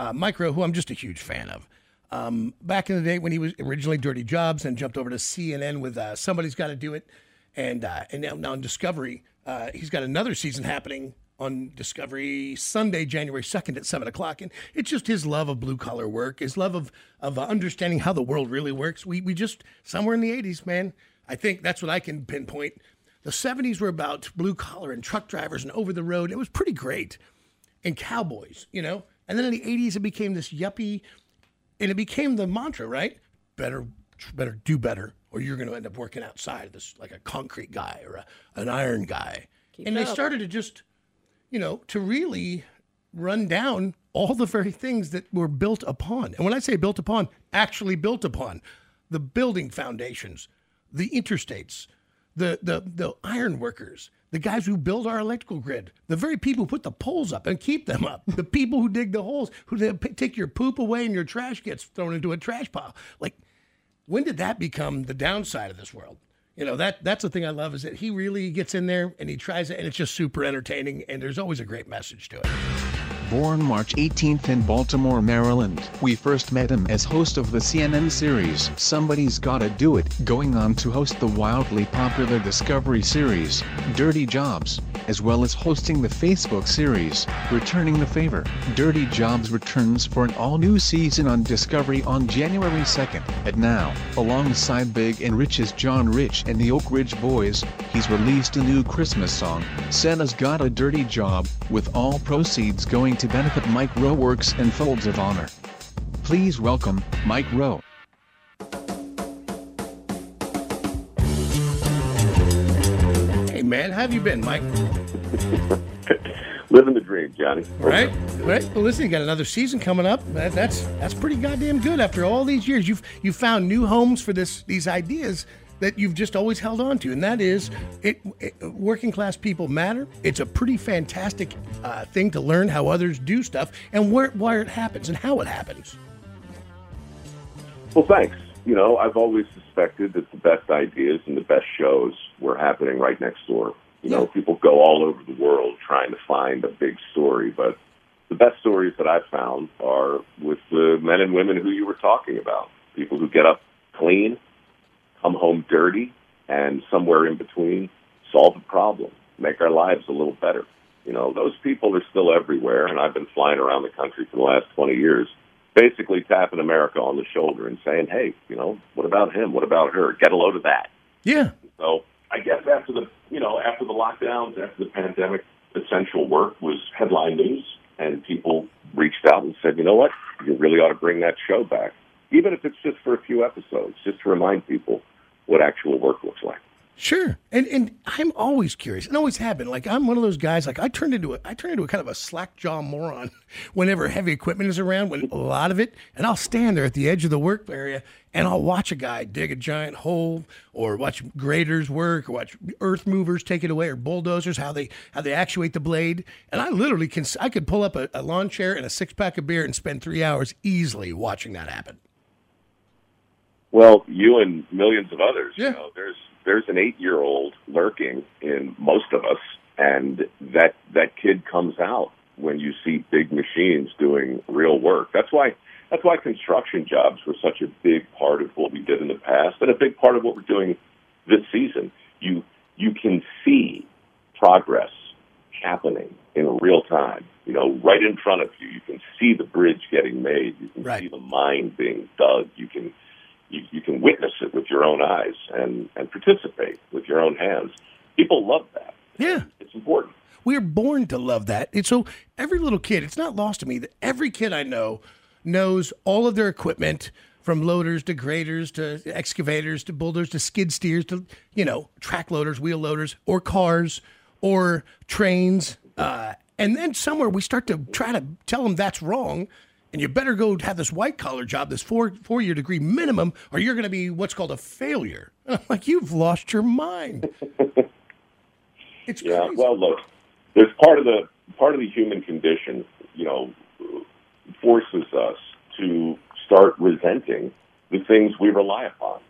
uh, Mike Rowe, who I'm just a huge fan of. Um, back in the day when he was originally Dirty Jobs and jumped over to CNN with uh, Somebody's Got to Do It, and uh, and now, now on Discovery, uh, he's got another season happening on Discovery Sunday, January 2nd at 7 o'clock. And it's just his love of blue collar work, his love of, of uh, understanding how the world really works. We, we just, somewhere in the 80s, man, I think that's what I can pinpoint. The 70s were about blue collar and truck drivers and over the road. It was pretty great. And cowboys, you know? And then in the 80s, it became this yuppie, and it became the mantra, right? Better, better do better, or you're going to end up working outside, this like a concrete guy or a, an iron guy. and they started to just, you know, to really run down all the very things that were built upon. And when I say built upon, actually built upon the building foundations, the interstates, the the the iron workers, the guys who build our electrical grid, the very people who put the poles up and keep them up, the people who dig the holes, who take your poop away and your trash gets thrown into a trash pile. Like, when did that become the downside of this world? You know that that's the thing I love is that he really gets in there and he tries it, and it's just super entertaining, and there's always a great message to it. Born March 18th in Baltimore, Maryland, we first met him as host of the CNN series Somebody's Gotta Do It, going on to host the wildly popular Discovery series, Dirty Jobs, as well as hosting the Facebook series, Returning the Favor. Dirty Jobs returns for an all-new season on Discovery on January 2nd, and now, alongside Big and Rich's John Rich and the Oak Ridge Boys, he's released a new Christmas song, Santa's Got a Dirty Job, with all proceeds going to benefit Mike Rowe Works and Folds of Honor. Please welcome, Mike Rowe. Hey man, how have you been, Mike? Living the dream, Johnny. Right, right. Well, listen, you got another season coming up. That, that's that's pretty goddamn good. After all these years, you've you found new homes for this these ideas that you've just always held on to, and that is, it, it working class people matter. It's a pretty fantastic uh, thing to learn how others do stuff and where where it happens and how it happens. Well, thanks. You know, I've always suspected that the best ideas and the best shows were happening right next door. You know, people go all over the world trying to find a big story, but the best stories that I've found are with the men and women who you were talking about. People who get up clean, come home dirty, and somewhere in between solve a problem, make our lives a little better. You know, those people are still everywhere, and I've been flying around the country for the last 20 years, basically tapping America on the shoulder and saying, hey, you know, what about him? What about her? Get a load of that. Yeah. So I guess after the you know after the lockdowns, after the pandemic, essential work was headline news, and people reached out and said, you know what, you really ought to bring that show back, even if it's just for a few episodes, just to remind people what actual work looks like. Sure, and and I'm always curious, and always have been. Like I'm one of those guys. Like I turned into a, I turn into a kind of a slack jaw moron whenever heavy equipment is around. When a lot of it, and I'll stand there at the edge of the work area, and I'll watch a guy dig a giant hole, or watch graders work, or watch earth movers take it away, or bulldozers how they how they actuate the blade. And I literally can I could pull up a, a lawn chair and a six pack of beer and spend three hours easily watching that happen. Well, you and millions of others. Yeah. You know, there's there's an eight year old lurking in most of us, and that that kid comes out when you see big machines doing real work. That's why that's why construction jobs were such a big part of what we did in the past, and a big part of what we're doing this season. You you can see progress happening in real time. You know, right in front of you. You can see the bridge getting made. You can Right. see the mine being dug. You can you, you can witness it with your own eyes and, and participate with your own hands. People love that. Yeah. It's important. We're born to love that. And so every little kid, it's not lost to me that every kid I know knows all of their equipment from loaders to graders to excavators to bulldozers to skid steers to, you know, track loaders, wheel loaders, or cars or trains. Uh, and then somewhere we start to try to tell them that's wrong. And you better go have this white collar job, this four four year degree minimum, or you're going to be what's called a failure. And I'm like, you've lost your mind. It's Yeah. crazy. Well, look, there's part of the part of the human condition, you know, forces us to start resenting the things we rely upon.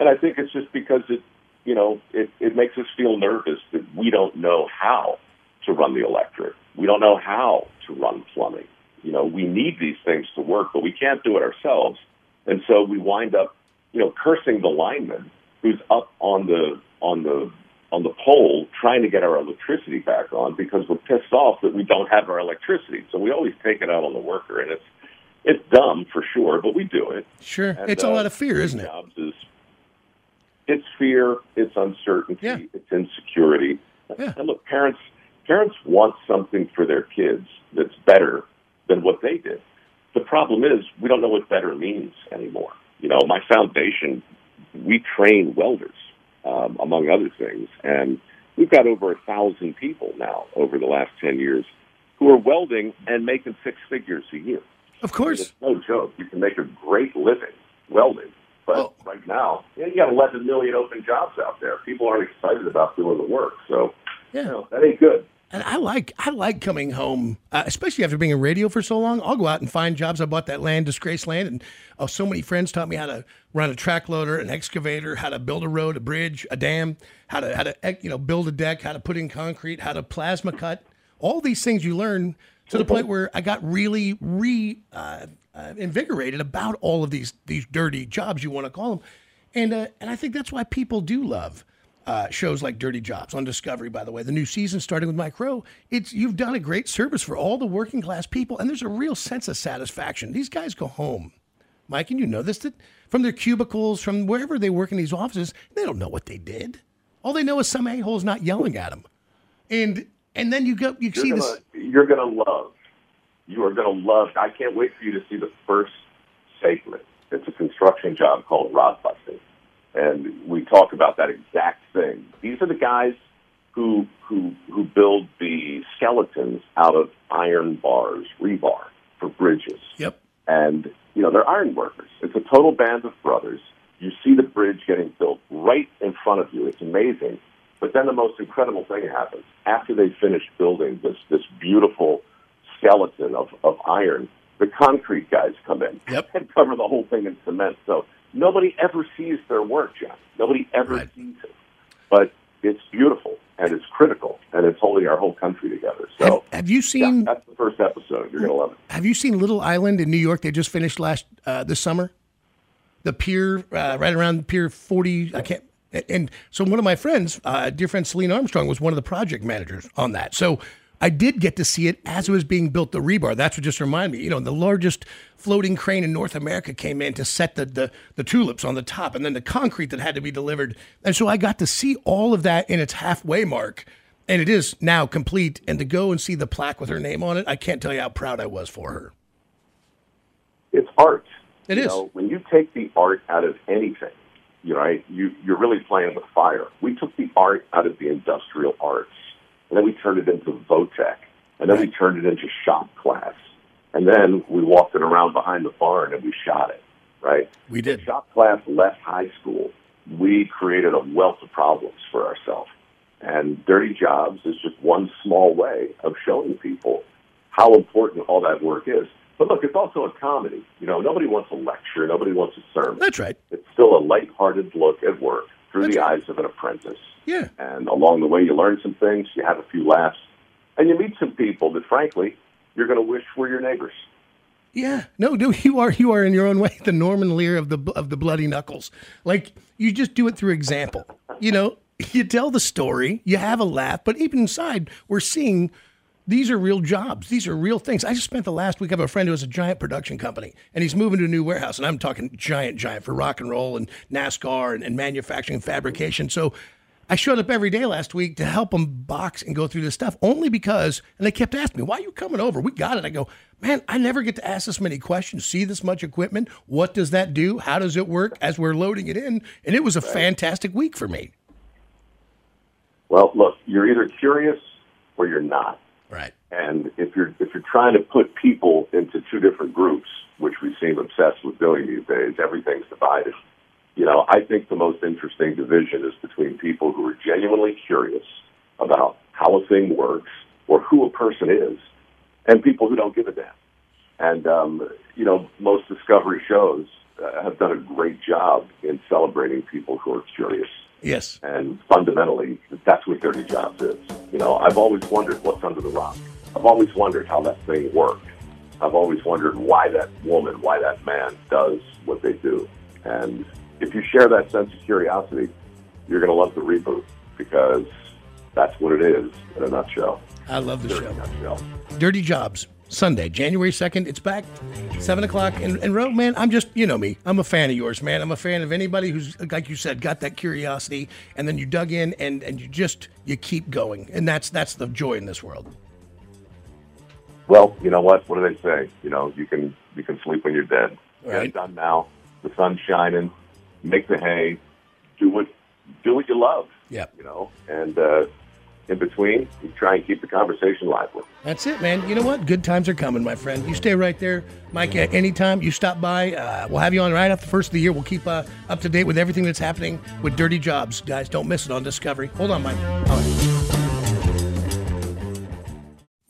And I think it's just because it, you know, it, it makes us feel nervous that we don't know how to run the electric. We don't know how to run plumbing. You know, we need these things to work, but we can't do it ourselves. And so we wind up, you know, cursing the lineman who's up on the on the on the pole trying to get our electricity back on because we're pissed off that we don't have our electricity. So we always take it out on the worker, and it's it's dumb for sure, but we do it. Sure. And, it's a uh, lot of fear, isn't it? Jobs is it's fear, it's uncertainty, Yeah. it's insecurity. Yeah. And look, parents parents want something for their kids that's better than what they did. The problem is we don't know what better means anymore. You know, my foundation, we train welders, um, among other things, and we've got over a thousand people now over the last ten years who are welding and making six figures a year. Of course. It's no joke. You can make a great living welding. But Oh. right now, you, know, you got 11 million open jobs out there. People aren't excited about doing the work. So, Yeah. you know, that ain't good. And I like I like coming home, uh, especially after being in radio for so long. I'll go out and find jobs. I bought that land, disgraced land, and oh, so many friends taught me how to run a track loader, an excavator, how to build a road, a bridge, a dam, how to how to you know build a deck, how to put in concrete, how to plasma cut. All these things you learn to the point where I got really re uh, uh, invigorated about all of these these dirty jobs you want to call them, and uh, and I think that's why people do love uh, shows like Dirty Jobs on Discovery. By the way, the new season starting with Mike Rowe. It's you've done a great service for all the working class people, and there's a real sense of satisfaction. These guys go home, Mike, and you know this that from their cubicles, from wherever they work in these offices, they don't know what they did. All they know is some a hole's not yelling at them, and and then you go you see You're this. gonna, you're gonna love. You are gonna love. I can't wait for you to see the first segment. It's a construction job called rod busting, and we talk about that exact thing. These are the guys who who who build the skeletons out of iron bars, rebar for bridges. Yep. and you know they're iron workers. It's a total band of brothers. You see the bridge getting built right in front of you. It's amazing. But then the most incredible thing happens after they finish building this this beautiful skeleton of, of iron. The concrete guys come in Yep. and cover the whole thing in cement. So nobody ever sees their work, John. Nobody ever Right. sees it. But it's beautiful and it's critical and it's holding our whole country together. So Have, have you yeah, seen that's the first episode. You're gonna love it. Have you seen Little Island in New York? They just finished last uh, this summer. The pier, uh, right around Pier Forty. I can't. And so one of my friends, uh, dear friend Celine Armstrong, was one of the project managers on that. So I did get to see it as it was being built. The rebar. That's what just reminded me. You know, the largest floating crane in North America came in to set the, the the tulips on the top, and then the concrete that had to be delivered. And so I got to see all of that in its halfway mark. And it is now complete. And to go and see the plaque with her name on it, I can't tell you how proud I was for her. It's art. It you is. Know, when you take the art out of anything, you know, right? You, you're really playing with fire. We took the art out of the industrial arts, and then we turned it into Votech, and then we turned it into shop class, and then we walked it around behind the barn and we shot it, right? We did. Shop class left high school. We created a wealth of problems for ourselves. And Dirty Jobs is just one small way of showing people how important all that work is. But look, it's also a comedy. You know, nobody wants a lecture, nobody wants a sermon. That's right. It's still a lighthearted look at work through That's the right. eyes of an apprentice. Yeah. And along the way, you learn some things, you have a few laughs, and you meet some people that, frankly, you're going to wish were your neighbors. Yeah, no, dude, you are you are in your own way the Norman Lear of the of the bloody knuckles. Like you just do it through example. You know, you tell the story, you have a laugh, but even inside, we're seeing these are real jobs. These are real things. I just spent the last week. I have a friend who has a giant production company, and he's moving to a new warehouse. And I'm talking giant, giant for rock and roll and NASCAR and, and manufacturing and fabrication. So I showed up every day last week to help them box and go through this stuff only because, and they kept asking me, why are you coming over? We got it. I go, man, I never get to ask this many questions, see this much equipment. What does that do? How does it work as we're loading it in? And it was a fantastic week for me. Well, look, you're either curious or you're not. Right. And if you're if you're trying to put people into two different groups, which we seem obsessed with doing these days, everything's divided. You know, I think the most interesting division is between people who are genuinely curious about how a thing works or who a person is, and people who don't give a damn. And um, you know, most discovery shows uh, have done a great job in celebrating people who are curious. Yes. And fundamentally, that's what Dirty Jobs is. You know, I've always wondered what's under the rock. I've always wondered how that thing worked. I've always wondered why that woman, why that man does what they do. And if you share that sense of curiosity, you're going to love the reboot because that's what it is in a nutshell. I love the Dirty show. nutshell. Dirty Jobs, Sunday, January 2nd. It's back, 7 o'clock. And, and Rowe, man, I'm just, you know me. I'm a fan of yours, man. I'm a fan of anybody who's, like you said, got that curiosity and then you dug in and, and you just, you keep going. And that's, that's the joy in this world. Well, you know what? What do they say? You know, you can you can sleep when you're dead. Get Right. it done now. The sun's shining. Make the hay. Do what do what you love. Yeah. You know, and uh, in between, you try and keep the conversation lively. That's it, man. You know what? Good times are coming, my friend. You stay right there, Mike. At any time you stop by, uh, we'll have you on right after the first of the year. We'll keep uh, up to date with everything that's happening with Dirty Jobs, guys. Don't miss it on Discovery. Hold on, Mike.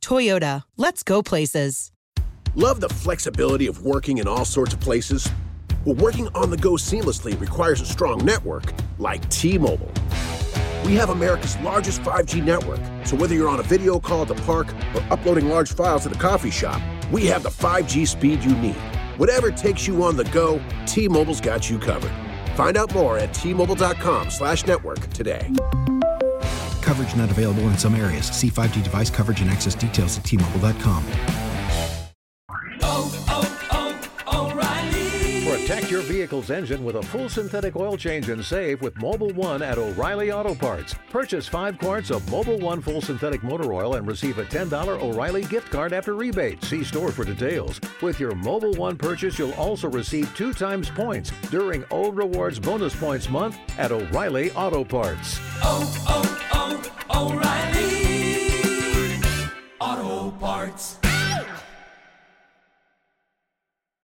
Toyota, let's go places. Love the flexibility of working in all sorts of places? Well, working on the go seamlessly requires a strong network like T Mobile. We have America's largest 5G network, so whether you're on a video call at the park or uploading large files at the coffee shop, we have the 5G speed you need. Whatever takes you on the go, T Mobile's got you covered. Find out more at T-Mobile.com slash network today. Coverage not available in some areas. See 5G device coverage and access details at tmobile.com. Protect your vehicle's engine with a full synthetic oil change and save with Mobil One at O'Reilly Auto Parts. Purchase five quarts of Mobil One full synthetic motor oil and receive a $10 O'Reilly gift card after rebate. See store for details. With your Mobil One purchase, you'll also receive two times points during O'Rewards Bonus Points Month at O'Reilly Auto Parts. Oh, Oh, O'Reilly.